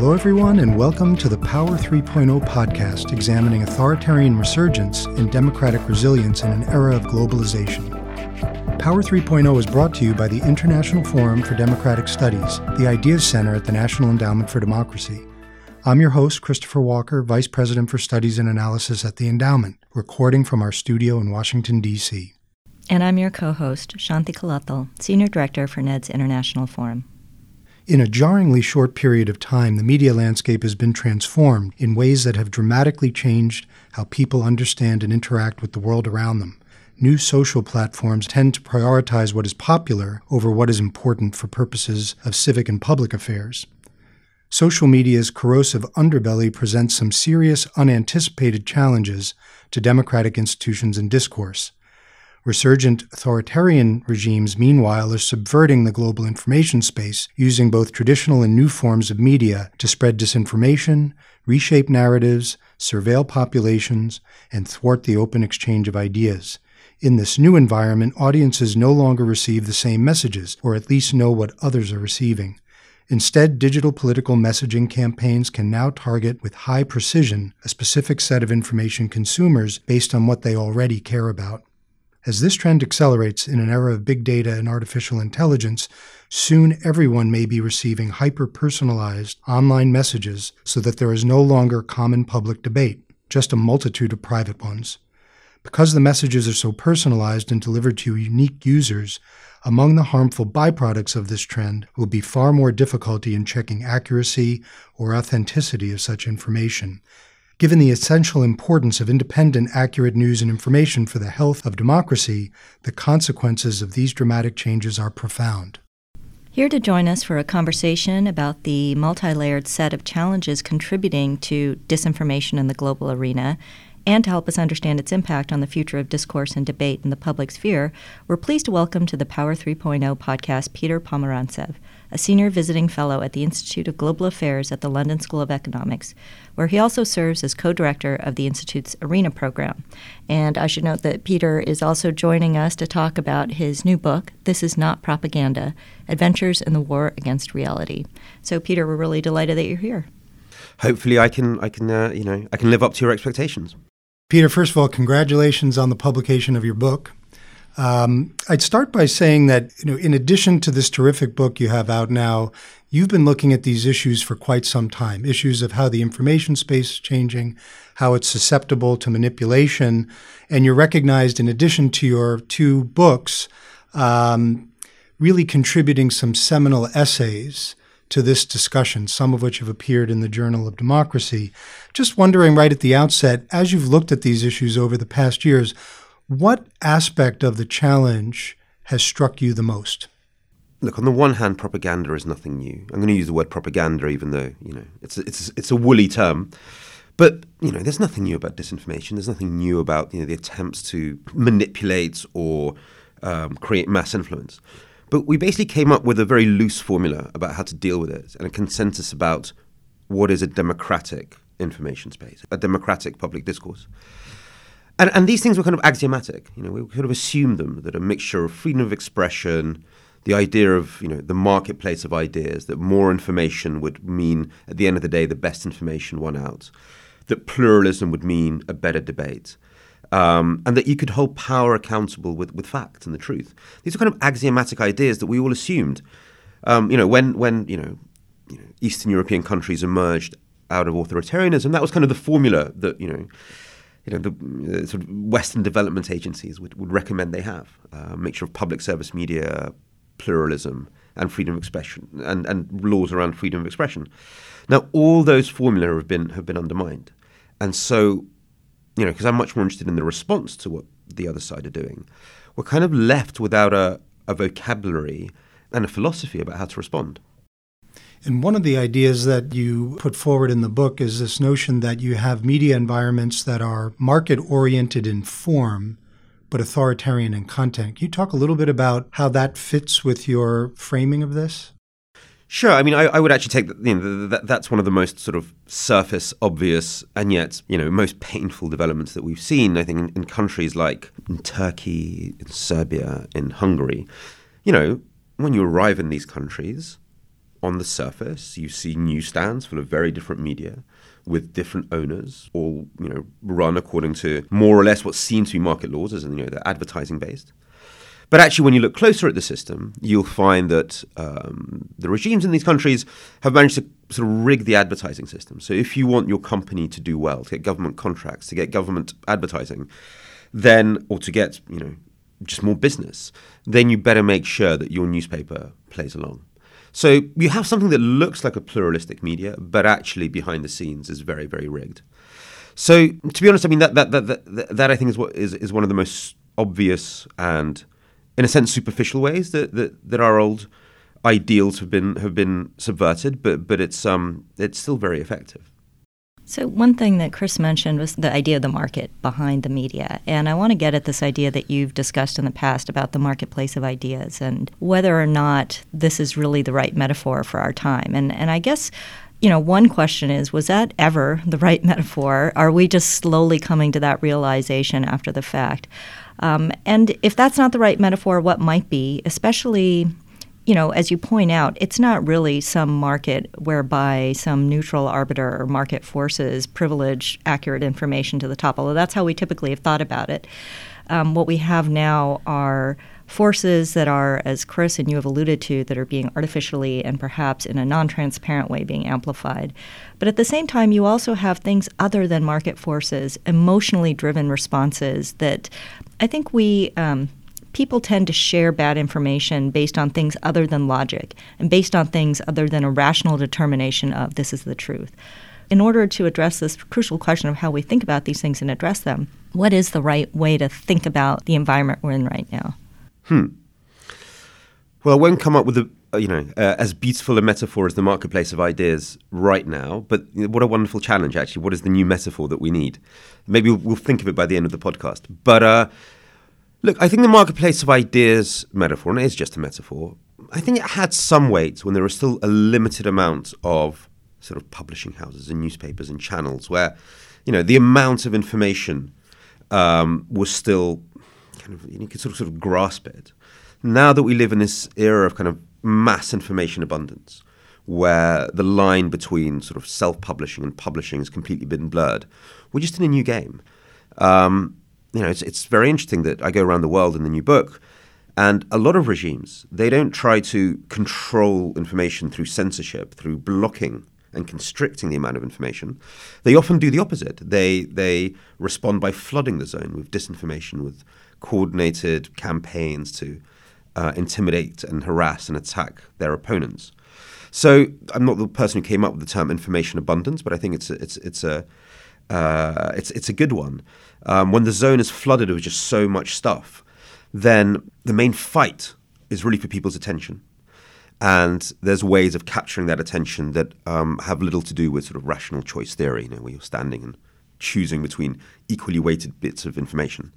Hello, everyone, and welcome to the Power 3.0 podcast examining authoritarian resurgence and democratic resilience in an era of globalization. Power 3.0 is brought to you by the International Forum for Democratic Studies, the Ideas Center at the National Endowment for Democracy. I'm your host, Christopher Walker, Vice President for Studies and Analysis at the Endowment, recording from our studio in Washington, D.C. And I'm your co host, Shanthi Kalathil, Senior Director for NED's International Forum. In a jarringly short period of time, the media landscape has been transformed in ways that have dramatically changed how people understand and interact with the world around them. New social platforms tend to prioritize what is popular over what is important for purposes of civic and public affairs. Social media's corrosive underbelly presents some serious, unanticipated challenges to democratic institutions and discourse. Resurgent authoritarian regimes, meanwhile, are subverting the global information space using both traditional and new forms of media to spread disinformation, reshape narratives, surveil populations, and thwart the open exchange of ideas. In this new environment, audiences no longer receive the same messages, or at least know what others are receiving. Instead, digital political messaging campaigns can now target with high precision a specific set of information consumers based on what they already care about. As this trend accelerates in an era of big data and artificial intelligence, soon everyone may be receiving hyper personalized online messages so that there is no longer common public debate, just a multitude of private ones. Because the messages are so personalized and delivered to unique users, among the harmful byproducts of this trend will be far more difficulty in checking accuracy or authenticity of such information, Given the essential importance of independent, accurate news and information for the health of democracy, the consequences of these dramatic changes are profound. Here to join us for a conversation about the multi layered set of challenges contributing to disinformation in the global arena and to help us understand its impact on the future of discourse and debate in the public sphere, we're pleased to welcome to the Power 3.0 podcast Peter Pomerantsev, a senior visiting fellow at the Institute of Global Affairs at the London School of Economics, where he also serves as co director of the Institute's ARENA program. And I should note that Peter is also joining us to talk about his new book, This Is Not Propaganda Adventures in the War Against Reality. So, Peter, we're really delighted that you're here. Hopefully, I can, I can, uh, you know, I can live up to your expectations. Peter, first of all, congratulations on the publication of your book. Um, I'd start by saying that, you know, in addition to this terrific book you have out now, you've been looking at these issues for quite some time issues of how the information space is changing, how it's susceptible to manipulation. And you're recognized, in addition to your two books, um, really contributing some seminal essays to this discussion, some of which have appeared in the Journal of Democracy. Just wondering right at the outset, as you've looked at these issues over the past years, what aspect of the challenge has struck you the most? Look, on the one hand, propaganda is nothing new. I'm going to use the word propaganda, even though you know it's a, it's a, it's a woolly term. But you know, there's nothing new about disinformation. There's nothing new about you know the attempts to manipulate or um, create mass influence. But we basically came up with a very loose formula about how to deal with it and a consensus about what is a democratic information space, a democratic public discourse. And, and these things were kind of axiomatic. You know, we could have assumed them that a mixture of freedom of expression, the idea of you know the marketplace of ideas, that more information would mean at the end of the day the best information won out, that pluralism would mean a better debate, um, and that you could hold power accountable with, with facts and the truth. These are kind of axiomatic ideas that we all assumed. Um, you know, when when you know, you know Eastern European countries emerged out of authoritarianism, that was kind of the formula that you know you know, the uh, sort of Western development agencies would, would recommend they have uh, a mixture of public service media, pluralism, and freedom of expression, and, and laws around freedom of expression. Now, all those formula have been have been undermined, and so, you know, because I'm much more interested in the response to what the other side are doing, we're kind of left without a, a vocabulary and a philosophy about how to respond. And one of the ideas that you put forward in the book is this notion that you have media environments that are market oriented in form, but authoritarian in content. Can you talk a little bit about how that fits with your framing of this? Sure. I mean, I, I would actually take that, you know, that that's one of the most sort of surface, obvious, and yet, you know, most painful developments that we've seen, I think, in, in countries like in Turkey, in Serbia, in Hungary. You know, when you arrive in these countries, on the surface, you see newsstands full of very different media with different owners, all you know, run according to more or less what seem to be market laws, as in, you know, they're advertising based. But actually, when you look closer at the system, you'll find that um, the regimes in these countries have managed to sort of rig the advertising system. So if you want your company to do well, to get government contracts, to get government advertising, then or to get you know just more business, then you better make sure that your newspaper plays along. So you have something that looks like a pluralistic media, but actually behind the scenes is very, very rigged. So to be honest, I mean that that that that, that I think is what is, is one of the most obvious and in a sense superficial ways that, that, that our old ideals have been have been subverted, but but it's um it's still very effective. So one thing that Chris mentioned was the idea of the market behind the media, and I want to get at this idea that you've discussed in the past about the marketplace of ideas and whether or not this is really the right metaphor for our time. And and I guess you know, one question is was that ever the right metaphor? Are we just slowly coming to that realization after the fact? Um, and if that's not the right metaphor, what might be, especially you know, as you point out, it's not really some market whereby some neutral arbiter or market forces privilege accurate information to the top, although that's how we typically have thought about it. Um, what we have now are forces that are, as Chris and you have alluded to, that are being artificially and perhaps in a non transparent way being amplified. But at the same time, you also have things other than market forces, emotionally driven responses that I think we. Um, people tend to share bad information based on things other than logic and based on things other than a rational determination of this is the truth. In order to address this crucial question of how we think about these things and address them, what is the right way to think about the environment we're in right now? Hmm. Well, I won't come up with a you know uh, as beautiful a metaphor as the marketplace of ideas right now, but what a wonderful challenge actually. What is the new metaphor that we need? Maybe we'll, we'll think of it by the end of the podcast. But uh, look, I think the marketplace of ideas metaphor, and it is just a metaphor. I think it had some weight when there was still a limited amount of sort of publishing houses and newspapers and channels where you know the amount of information um, was still kind of you could sort of sort of grasp it. Now that we live in this era of kind of mass information abundance, where the line between sort of self-publishing and publishing has completely been blurred, we're just in a new game. Um, you know, it's it's very interesting that I go around the world in the new book, and a lot of regimes they don't try to control information through censorship, through blocking and constricting the amount of information. They often do the opposite. They they respond by flooding the zone with disinformation, with coordinated campaigns to uh, intimidate and harass and attack their opponents. So I'm not the person who came up with the term information abundance, but I think it's a, it's it's a uh, it's it's a good one. Um, when the zone is flooded with just so much stuff, then the main fight is really for people's attention. And there's ways of capturing that attention that um, have little to do with sort of rational choice theory, you know, where you're standing and choosing between equally weighted bits of information.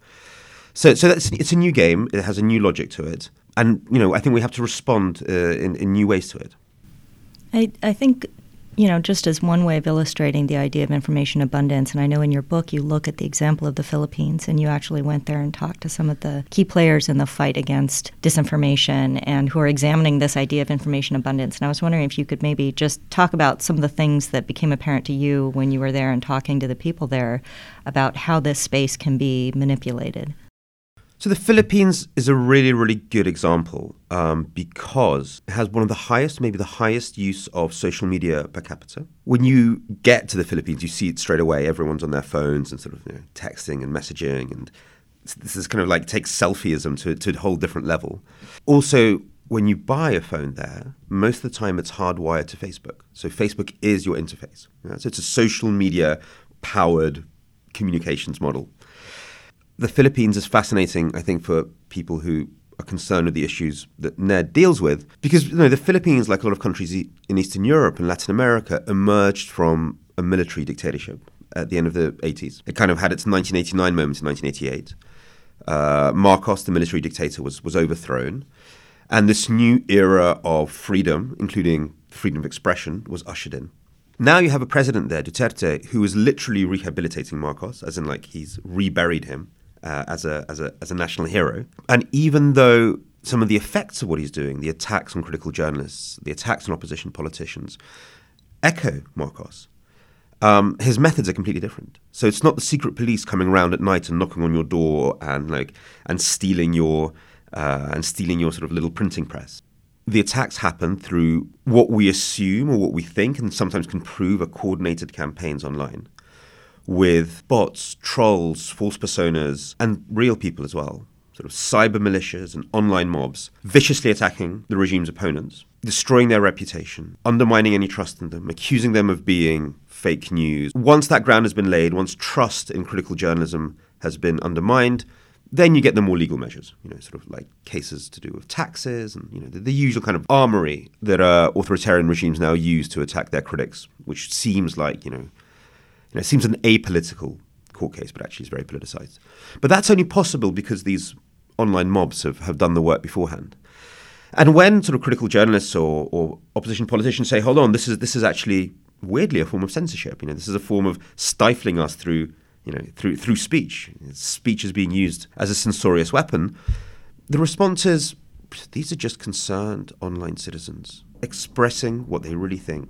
So, so that's, it's a new game. It has a new logic to it, and you know, I think we have to respond uh, in, in new ways to it. I, I think, you know, just as one way of illustrating the idea of information abundance, and I know in your book you look at the example of the Philippines, and you actually went there and talked to some of the key players in the fight against disinformation and who are examining this idea of information abundance. And I was wondering if you could maybe just talk about some of the things that became apparent to you when you were there and talking to the people there about how this space can be manipulated. So the Philippines is a really, really good example um, because it has one of the highest, maybe the highest use of social media per capita. When you get to the Philippines, you see it straight away. Everyone's on their phones and sort of you know, texting and messaging, and this is kind of like takes selfieism to, to a whole different level. Also, when you buy a phone there, most of the time it's hardwired to Facebook. So Facebook is your interface. So it's a social media powered communications model the Philippines is fascinating, I think, for people who are concerned with the issues that NED deals with, because you know the Philippines, like a lot of countries in Eastern Europe and Latin America, emerged from a military dictatorship at the end of the 80s. It kind of had its 1989 moment in 1988. Uh, Marcos, the military dictator, was was overthrown, and this new era of freedom, including freedom of expression, was ushered in. Now you have a president there, Duterte, who is literally rehabilitating Marcos, as in like he's reburied him uh, as a as a as a national hero. And even though some of the effects of what he's doing, the attacks on critical journalists, the attacks on opposition politicians, echo Marcos. Um, his methods are completely different. So it's not the secret police coming around at night and knocking on your door and like and stealing your uh, and stealing your sort of little printing press. The attacks happen through what we assume or what we think, and sometimes can prove are coordinated campaigns online with bots, trolls, false personas, and real people as well. Sort of cyber militias and online mobs viciously attacking the regime's opponents, destroying their reputation, undermining any trust in them, accusing them of being fake news. Once that ground has been laid, once trust in critical journalism has been undermined, then you get the more legal measures, you know, sort of like cases to do with taxes and, you know, the, the usual kind of armory that uh, authoritarian regimes now use to attack their critics, which seems like, you know, you know, it seems an apolitical court case, but actually is very politicized. But that's only possible because these online mobs have, have done the work beforehand. And when sort of critical journalists or, or opposition politicians say, hold on, this is this is actually weirdly a form of censorship. You know, this is a form of stifling us through, you know, through through speech. Speech is being used as a censorious weapon. The response is, these are just concerned online citizens expressing what they really think.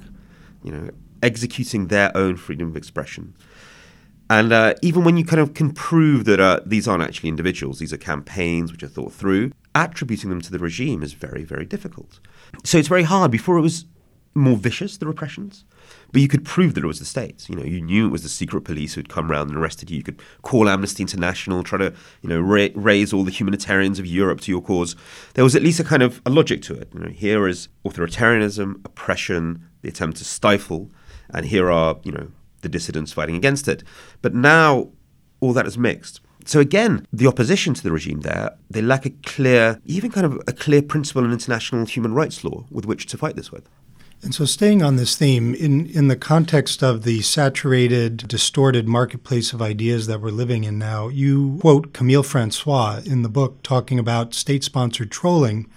You know, executing their own freedom of expression. And uh, even when you kind of can prove that uh, these aren't actually individuals, these are campaigns which are thought through, attributing them to the regime is very, very difficult. So it's very hard. Before it was more vicious, the repressions, but you could prove that it was the state. You know, you knew it was the secret police who'd come around and arrested you. You could call Amnesty International, try to, you know, ra- raise all the humanitarians of Europe to your cause. There was at least a kind of a logic to it. You know, here is authoritarianism, oppression, the attempt to stifle and here are you know the dissidents fighting against it. But now all that is mixed. So again, the opposition to the regime there, they lack a clear, even kind of a clear principle in international human rights law with which to fight this with. And so, staying on this theme, in, in the context of the saturated, distorted marketplace of ideas that we're living in now, you quote Camille Francois in the book talking about state sponsored trolling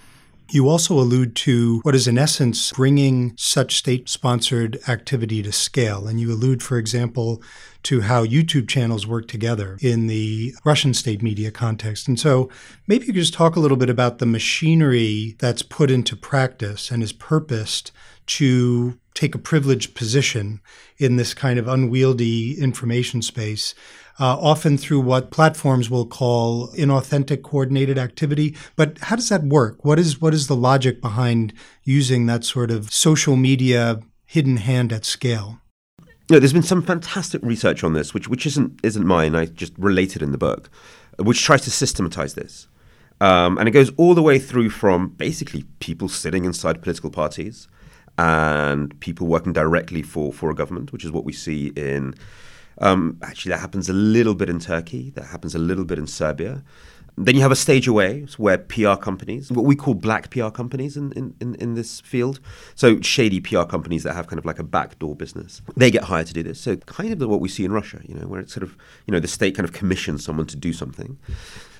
you also allude to what is, in essence, bringing such state sponsored activity to scale. And you allude, for example, to how YouTube channels work together in the Russian state media context. And so maybe you could just talk a little bit about the machinery that's put into practice and is purposed to take a privileged position in this kind of unwieldy information space uh, often through what platforms will call inauthentic coordinated activity. But how does that work? What is what is the logic behind using that sort of social media hidden hand at scale? Yeah, there's been some fantastic research on this, which which isn't isn't mine. I just related in the book, which tries to systematize this, um, and it goes all the way through from basically people sitting inside political parties and people working directly for for a government, which is what we see in um, actually, that happens a little bit in Turkey. That happens a little bit in Serbia. Then you have a stage away where PR companies, what we call black PR companies in, in, in, this field, so shady PR companies that have kind of like a backdoor business, they get hired to do this. So kind of what we see in Russia, you know, where it's sort of, you know, the state kind of commissions someone to do something.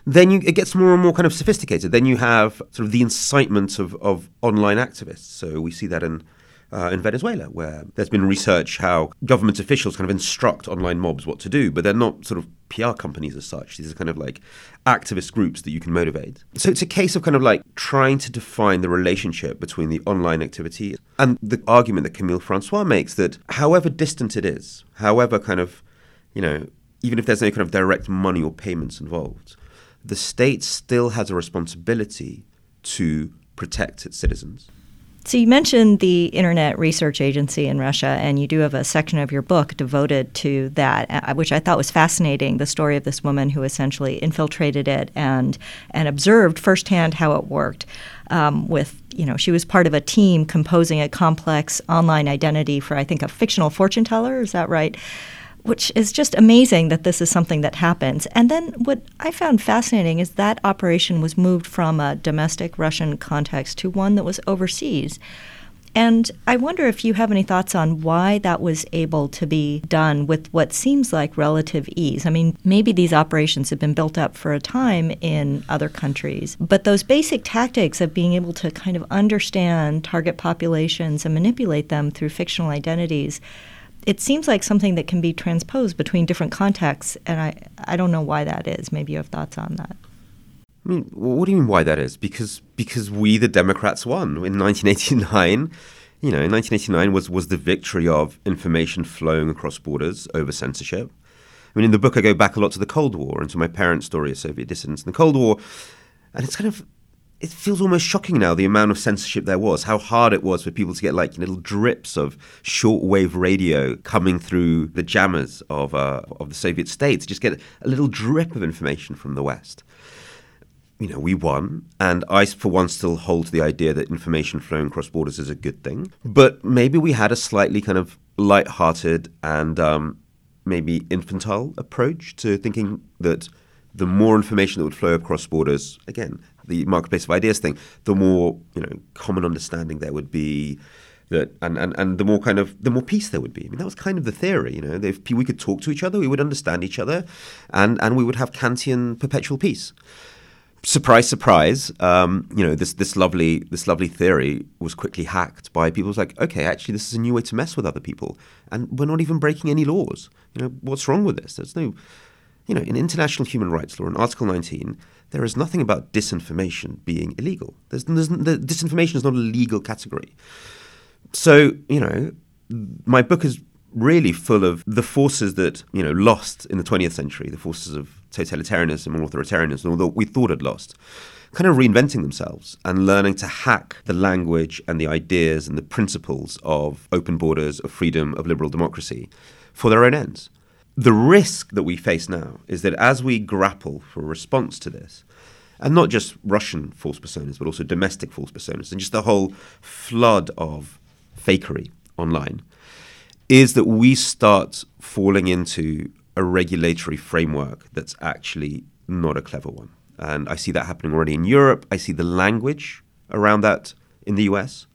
Then you, it gets more and more kind of sophisticated. Then you have sort of the incitement of, of online activists. So we see that in uh, in Venezuela, where there's been research how government officials kind of instruct online mobs what to do, but they're not sort of PR companies as such. These are kind of like activist groups that you can motivate. So it's a case of kind of like trying to define the relationship between the online activity and the argument that Camille Francois makes that however distant it is, however kind of, you know, even if there's no kind of direct money or payments involved, the state still has a responsibility to protect its citizens. So you mentioned the Internet Research Agency in Russia, and you do have a section of your book devoted to that, uh, which I thought was fascinating. The story of this woman who essentially infiltrated it and and observed firsthand how it worked. Um, with you know, she was part of a team composing a complex online identity for I think a fictional fortune teller. Is that right? Which is just amazing that this is something that happens. And then what I found fascinating is that operation was moved from a domestic Russian context to one that was overseas. And I wonder if you have any thoughts on why that was able to be done with what seems like relative ease. I mean, maybe these operations have been built up for a time in other countries, but those basic tactics of being able to kind of understand target populations and manipulate them through fictional identities it seems like something that can be transposed between different contexts, and I, I don't know why that is. Maybe you have thoughts on that. I mean, what do you mean why that is? Because because we the Democrats won in 1989. You know, 1989 was was the victory of information flowing across borders over censorship. I mean, in the book, I go back a lot to the Cold War and to my parents' story of Soviet dissidents in the Cold War, and it's kind of it feels almost shocking now the amount of censorship there was, how hard it was for people to get like little drips of shortwave radio coming through the jammers of uh, of the Soviet states, just get a little drip of information from the West. You know, we won, and I, for one, still hold to the idea that information flowing across borders is a good thing. But maybe we had a slightly kind of light-hearted and um, maybe infantile approach to thinking that the more information that would flow across borders, again, the marketplace of ideas thing, the more you know common understanding there would be. That and, and, and the more kind of the more peace there would be. I mean, that was kind of the theory, you know. If we could talk to each other, we would understand each other, and and we would have Kantian perpetual peace. Surprise, surprise! Um, you know, this this lovely this lovely theory was quickly hacked by people. Who's like, okay, actually, this is a new way to mess with other people, and we're not even breaking any laws. You know, what's wrong with this? There's no, you know, in international human rights law, in Article 19, there is nothing about disinformation being illegal. There's, there's, the, disinformation is not a legal category. So, you know, my book is really full of the forces that, you know, lost in the 20th century, the forces of totalitarianism and authoritarianism, although we thought had lost, kind of reinventing themselves and learning to hack the language and the ideas and the principles of open borders, of freedom, of liberal democracy for their own ends. The risk that we face now is that as we grapple for a response to this, and not just Russian false personas, but also domestic false personas, and just the whole flood of fakery online, is that we start falling into a regulatory framework that's actually not a clever one. And I see that happening already in Europe. I see the language around that in the US.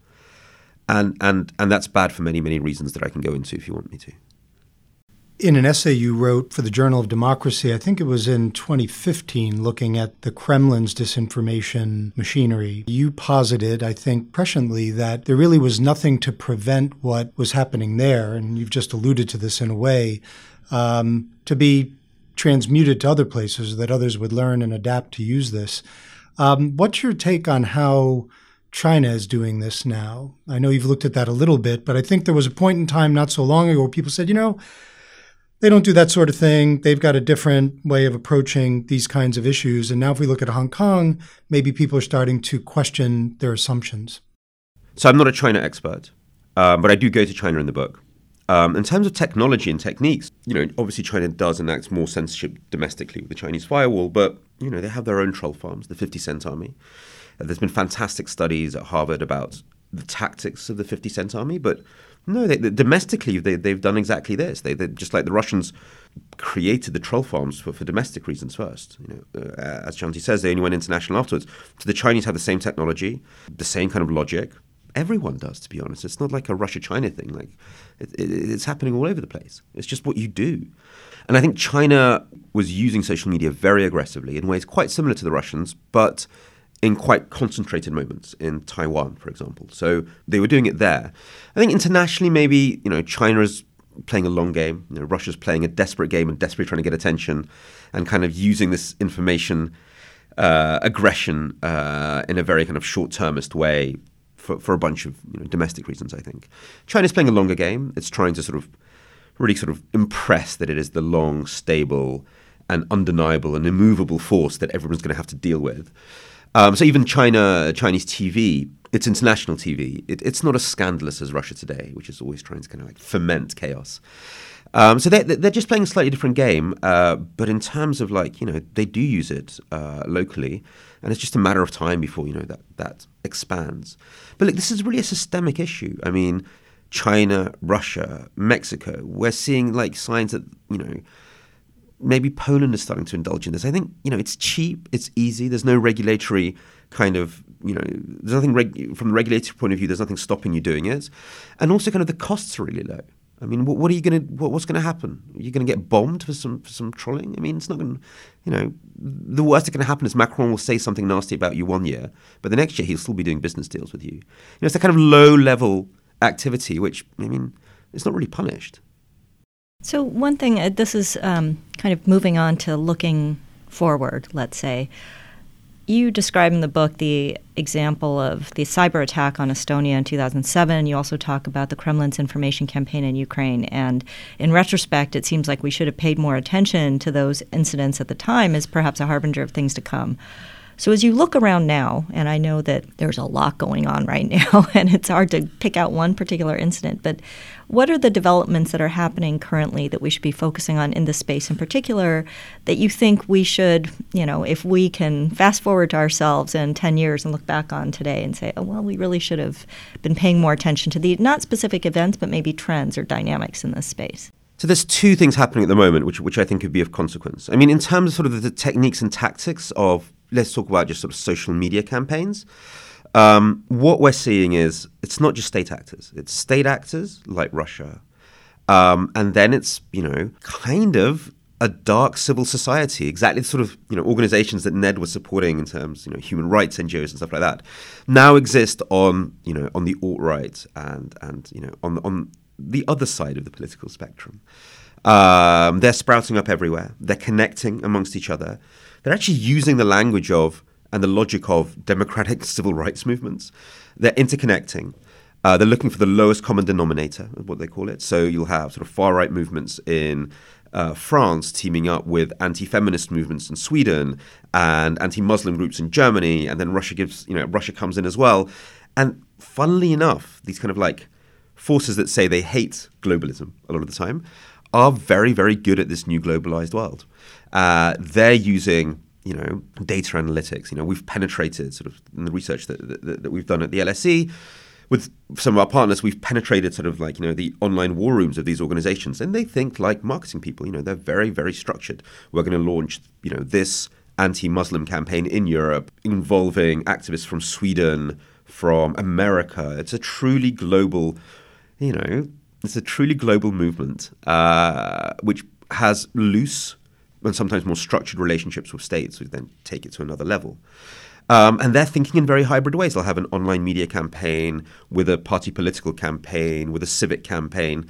And, and, and that's bad for many, many reasons that I can go into if you want me to in an essay you wrote for the Journal of Democracy, I think it was in 2015, looking at the Kremlin's disinformation machinery, you posited, I think presciently, that there really was nothing to prevent what was happening there, and you've just alluded to this in a way, um, to be transmuted to other places that others would learn and adapt to use this. Um, what's your take on how China is doing this now? I know you've looked at that a little bit, but I think there was a point in time not so long ago where people said, you know, they don't do that sort of thing. They've got a different way of approaching these kinds of issues. And now, if we look at Hong Kong, maybe people are starting to question their assumptions. So, I'm not a China expert, um, but I do go to China in the book. Um, in terms of technology and techniques, you know, obviously China does enact more censorship domestically with the Chinese firewall, but you know they have their own troll farms, the 50 Cent Army. Uh, there's been fantastic studies at Harvard about the tactics of the 50 Cent Army, but no, they, they, domestically they, they've done exactly this. They, they just like the Russians created the troll farms for, for domestic reasons first. You know, uh, as Shanthi says, they only went international afterwards. So the Chinese have the same technology, the same kind of logic. Everyone does, to be honest. It's not like a Russia-China thing. Like it, it, it's happening all over the place. It's just what you do. And I think China was using social media very aggressively in ways quite similar to the Russians, but in quite concentrated moments in Taiwan, for example. So they were doing it there. I think internationally, maybe you know China is playing a long game. You know, Russia's playing a desperate game and desperately trying to get attention, and kind of using this information uh, aggression uh, in a very kind of short-termist way for, for a bunch of you know, domestic reasons. I think China's playing a longer game. It's trying to sort of really sort of impress that it is the long, stable, and undeniable and immovable force that everyone's going to have to deal with. Um, so even China, Chinese TV, it's international TV. It, it's not as scandalous as Russia Today, which is always trying to kind of like foment chaos. Um, so they're, they're just playing a slightly different game. Uh, but in terms of like, you know, they do use it uh, locally, and it's just a matter of time before you know that that expands. But look, this is really a systemic issue. I mean, China, Russia, Mexico. We're seeing like signs that you know maybe Poland is starting to indulge in this. I think you know it's cheap, it's easy. There's no regulatory kind of you know there's nothing reg- from the regulatory point of view. There's nothing stopping you doing it, and also kind of the costs are really low. I mean, what, what are you going to what, what's going to happen? Are you going to get bombed for some for some trolling? I mean, it's not going. to, You know, the worst that can happen is Macron will say something nasty about you one year, but the next year he'll still be doing business deals with you. You know, it's a kind of low level activity, which I mean, it's not really punished. So, one thing, uh, this is um, kind of moving on to looking forward, let's say. You describe in the book the example of the cyber attack on Estonia in 2007. You also talk about the Kremlin's information campaign in Ukraine. And in retrospect, it seems like we should have paid more attention to those incidents at the time as perhaps a harbinger of things to come. So as you look around now, and I know that there's a lot going on right now, and it's hard to pick out one particular incident, but what are the developments that are happening currently that we should be focusing on in this space in particular that you think we should, you know, if we can fast forward to ourselves in 10 years and look back on today and say, oh, well, we really should have been paying more attention to the not specific events, but maybe trends or dynamics in this space? So there's two things happening at the moment, which which I think could be of consequence. I mean, in terms of sort of the techniques and tactics of let's talk about just sort of social media campaigns. Um, what we're seeing is it's not just state actors; it's state actors like Russia, um, and then it's you know kind of a dark civil society, exactly the sort of you know organizations that NED was supporting in terms you know human rights NGOs and stuff like that, now exist on you know on the alt right and and you know on on the other side of the political spectrum. Um, they're sprouting up everywhere. They're connecting amongst each other they're actually using the language of and the logic of democratic civil rights movements. They're interconnecting. Uh, they're looking for the lowest common denominator, what they call it. So you'll have sort of far right movements in uh, France teaming up with anti-feminist movements in Sweden and anti-Muslim groups in Germany, and then Russia gives, you know, Russia comes in as well. And funnily enough, these kind of like forces that say they hate globalism a lot of the time are very, very good at this new globalized world. Uh, they're using you know data analytics. You know we've penetrated sort of in the research that, that, that we've done at the LSE with some of our partners, we've penetrated sort of like you know the online war rooms of these organizations, and they think like marketing people. You know, they're very very structured. We're going to launch you know this anti-Muslim campaign in Europe involving activists from Sweden, from America. It's a truly global, you know, it's a truly global movement uh, which has loose and sometimes more structured relationships with states who then take it to another level. Um, and they're thinking in very hybrid ways. They'll have an online media campaign with a party political campaign, with a civic campaign.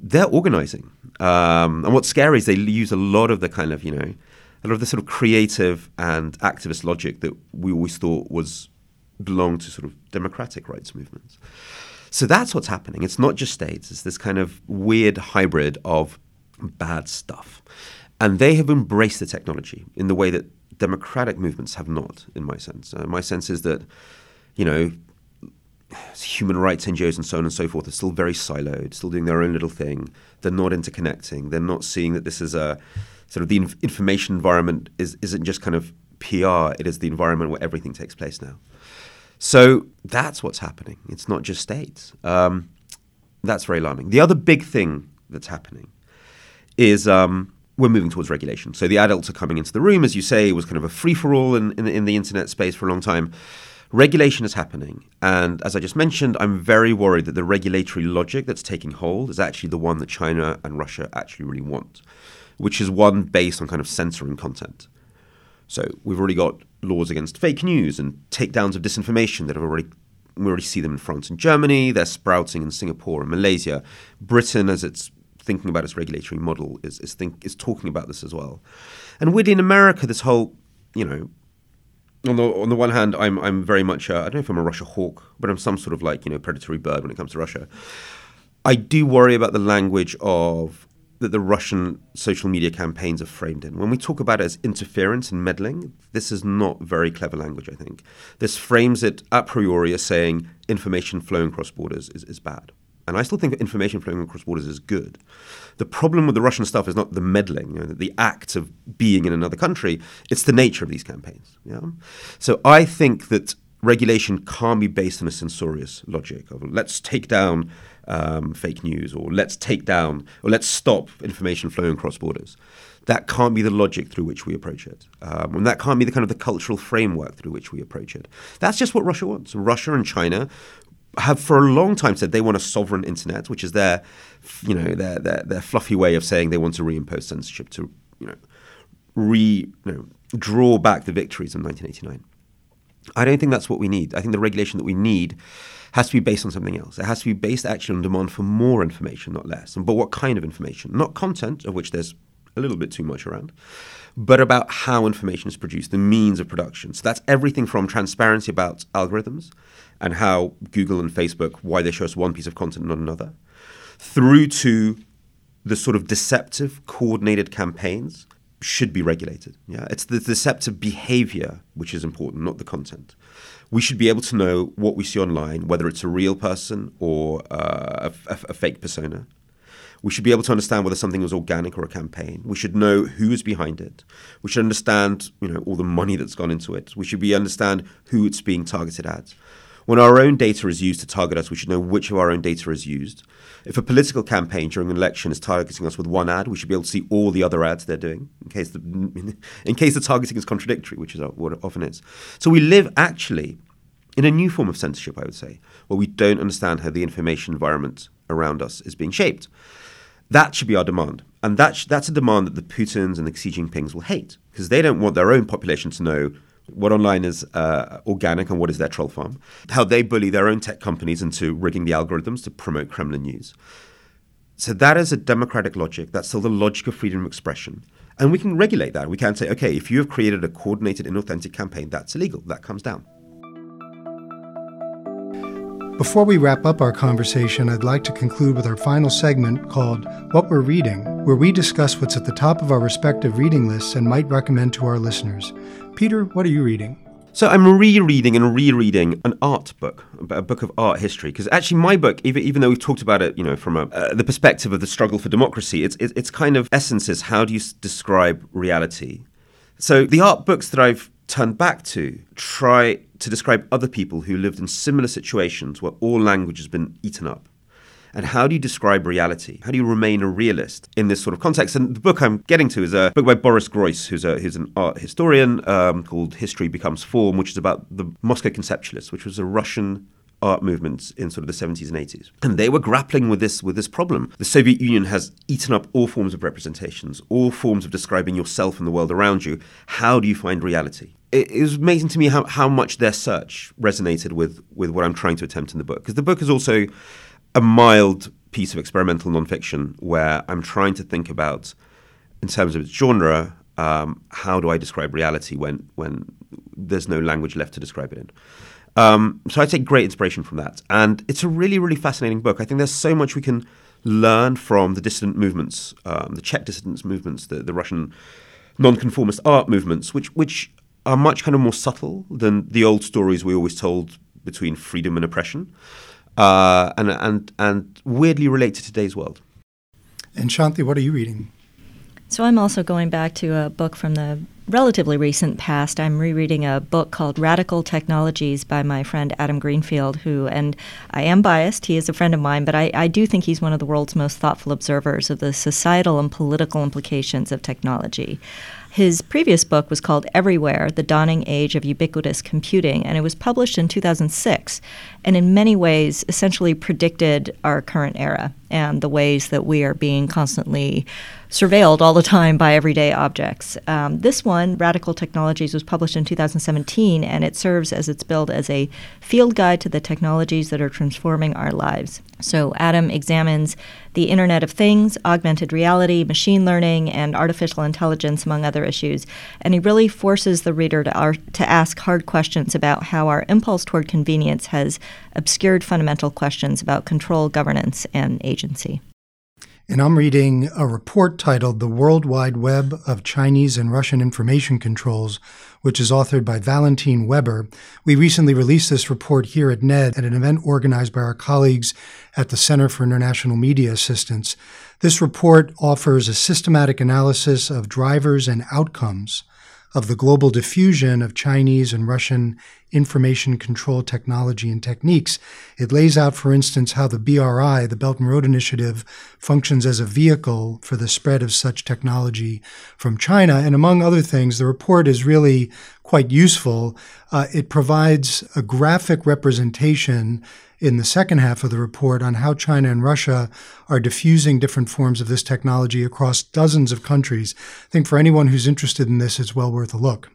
They're organizing. Um, and what's scary is they use a lot of the kind of, you know, a lot of the sort of creative and activist logic that we always thought was belonged to sort of democratic rights movements. So that's what's happening. It's not just states, it's this kind of weird hybrid of bad stuff. And they have embraced the technology in the way that democratic movements have not, in my sense. Uh, my sense is that, you know, human rights NGOs and so on and so forth are still very siloed, still doing their own little thing. They're not interconnecting. They're not seeing that this is a sort of the inf- information environment is, isn't just kind of PR, it is the environment where everything takes place now. So that's what's happening. It's not just states. Um, that's very alarming. The other big thing that's happening is um, we're moving towards regulation. So the adults are coming into the room, as you say, it was kind of a free for all in, in, in, the internet space for a long time. Regulation is happening. And as I just mentioned, I'm very worried that the regulatory logic that's taking hold is actually the one that China and Russia actually really want, which is one based on kind of censoring content. So we've already got laws against fake news and takedowns of disinformation that have already we already see them in France and Germany. They're sprouting in Singapore and Malaysia. Britain, as it's thinking about its regulatory model is is think is talking about this as well. And within America, this whole you know. On the, on the one hand, I'm I'm very much I don't know if I'm a Russia hawk, but I'm some sort of like you know predatory bird when it comes to Russia. I do worry about the language of that the Russian social media campaigns are framed in. When we talk about it as interference and meddling, this is not very clever language, I think. This frames it a priori as saying information flowing across borders is, is bad. And I still think information flowing across borders is good. The problem with the Russian stuff is not the meddling, you know, the act of being in another country. It's the nature of these campaigns. So I think that regulation can't be based on a censorious logic of let's take down um, fake news or let's take down or let's stop information flowing across borders. That can't be the logic through which we approach it. Um, and that can't be the kind of the cultural framework through which we approach it. That's just what Russia wants. Russia and China have for a long time said they want a sovereign internet, which is their, you know, their their, their fluffy way of saying they want to reimpose censorship to, you know, re, you know, draw back the victories of 1989. I don't think that's what we need. I think the regulation that we need has to be based on something else. It has to be based actually on demand for more information, not less. And but what kind of information? Not content, of which there's a little bit too much around, but about how information is produced, the means of production. So that's everything from transparency about algorithms and how Google and Facebook, why they show us one piece of content and not another, through to the sort of deceptive, coordinated campaigns should be regulated. Yeah, it's the deceptive behavior which is important, not the content. We should be able to know what we see online, whether it's a real person or uh, a, a, a fake persona. We should be able to understand whether something was organic or a campaign. We should know who is behind it. We should understand, you know, all the money that's gone into it. We should be understand who it's being targeted at. When our own data is used to target us, we should know which of our own data is used. If a political campaign during an election is targeting us with one ad, we should be able to see all the other ads they're doing in case the, in case the targeting is contradictory, which is what it often is. So we live actually in a new form of censorship, I would say, where we don't understand how the information environment around us is being shaped. That should be our demand. And that sh- that's a demand that the Putins and the Xi Jinpings will hate because they don't want their own population to know what online is uh, organic and what is their troll farm, how they bully their own tech companies into rigging the algorithms to promote Kremlin news. So that is a democratic logic. That's still the logic of freedom of expression. And we can regulate that. We can say, okay, if you have created a coordinated, inauthentic campaign, that's illegal. That comes down. Before we wrap up our conversation, I'd like to conclude with our final segment called What We're Reading, where we discuss what's at the top of our respective reading lists and might recommend to our listeners. Peter, what are you reading? So I'm rereading and rereading an art book, a book of art history, because actually my book, even, even though we've talked about it, you know, from a, uh, the perspective of the struggle for democracy, it's, it's, kind of essence is how do you describe reality? So the art books that I've turned back to try to describe other people who lived in similar situations where all language has been eaten up. And how do you describe reality? How do you remain a realist in this sort of context? And the book I'm getting to is a book by Boris Groys, who's, a, who's an art historian um, called History Becomes Form, which is about the Moscow Conceptualists, which was a Russian art movement in sort of the 70s and 80s. And they were grappling with this with this problem. The Soviet Union has eaten up all forms of representations, all forms of describing yourself and the world around you. How do you find reality? It, it was amazing to me how, how much their search resonated with, with what I'm trying to attempt in the book. Because the book is also a mild piece of experimental nonfiction where I'm trying to think about, in terms of its genre, um, how do I describe reality when when there's no language left to describe it in. Um, so I take great inspiration from that, and it's a really really fascinating book. I think there's so much we can learn from the dissident movements, um, the Czech dissidents movements, the, the Russian nonconformist art movements, which which are much kind of more subtle than the old stories we always told between freedom and oppression uh, and and and weirdly relate to today's world. And Shanthi, what are you reading? So I'm also going back to a book from the relatively recent past. I'm rereading a book called Radical Technologies by my friend Adam Greenfield, who, and I am biased, he is a friend of mine, but I, I do think he's one of the world's most thoughtful observers of the societal and political implications of technology. His previous book was called Everywhere The Dawning Age of Ubiquitous Computing, and it was published in 2006, and in many ways essentially predicted our current era and the ways that we are being constantly surveilled all the time by everyday objects. Um, this one, Radical Technologies, was published in 2017, and it serves as its billed as a field guide to the technologies that are transforming our lives. So, Adam examines the Internet of Things, augmented reality, machine learning, and artificial intelligence, among other issues. And he really forces the reader to, ar- to ask hard questions about how our impulse toward convenience has obscured fundamental questions about control, governance, and agency. And I'm reading a report titled The World Wide Web of Chinese and Russian Information Controls, which is authored by Valentin Weber. We recently released this report here at NED at an event organized by our colleagues at the Center for International Media Assistance. This report offers a systematic analysis of drivers and outcomes of the global diffusion of Chinese and Russian information control technology and techniques. It lays out, for instance, how the BRI, the Belt and Road Initiative, functions as a vehicle for the spread of such technology from China. And among other things, the report is really quite useful. Uh, it provides a graphic representation in the second half of the report on how China and Russia are diffusing different forms of this technology across dozens of countries. I think for anyone who's interested in this, it's well worth a look.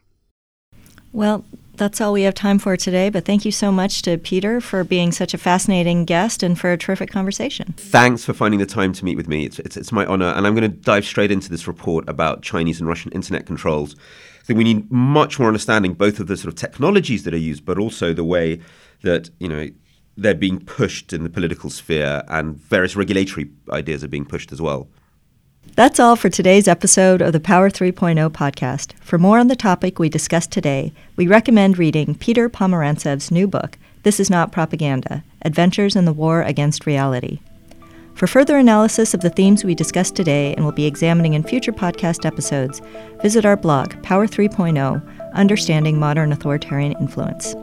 Well, That's all we have time for today, but thank you so much to Peter for being such a fascinating guest and for a terrific conversation. Thanks for finding the time to meet with me. It's, it's, it's my honor. And I'm going to dive straight into this report about Chinese and Russian internet controls. I think we need much more understanding both of the sort of technologies that are used, but also the way that, you know, they're being pushed in the political sphere and various regulatory ideas are being pushed as well. That's all for today's episode of the Power 3.0 podcast. For more on the topic we discussed today, we recommend reading Peter Pomerantsev's new book, This Is Not Propaganda Adventures in the War Against Reality. For further analysis of the themes we discussed today and will be examining in future podcast episodes, visit our blog, Power 3.0 Understanding Modern Authoritarian Influence.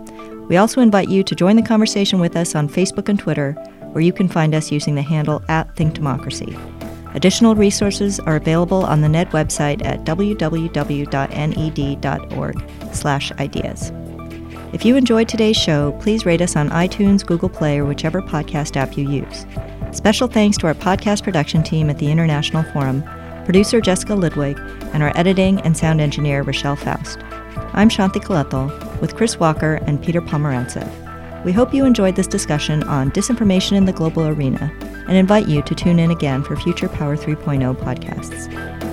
We also invite you to join the conversation with us on Facebook and Twitter, where you can find us using the handle at Think Democracy. Additional resources are available on the NED website at www.ned.org/ideas. If you enjoyed today's show, please rate us on iTunes, Google Play, or whichever podcast app you use. Special thanks to our podcast production team at the International Forum, producer Jessica Ludwig, and our editing and sound engineer Rochelle Faust. I'm Shanthi Kalathil with Chris Walker and Peter Pomerantsev. We hope you enjoyed this discussion on disinformation in the global arena and invite you to tune in again for future Power 3.0 podcasts.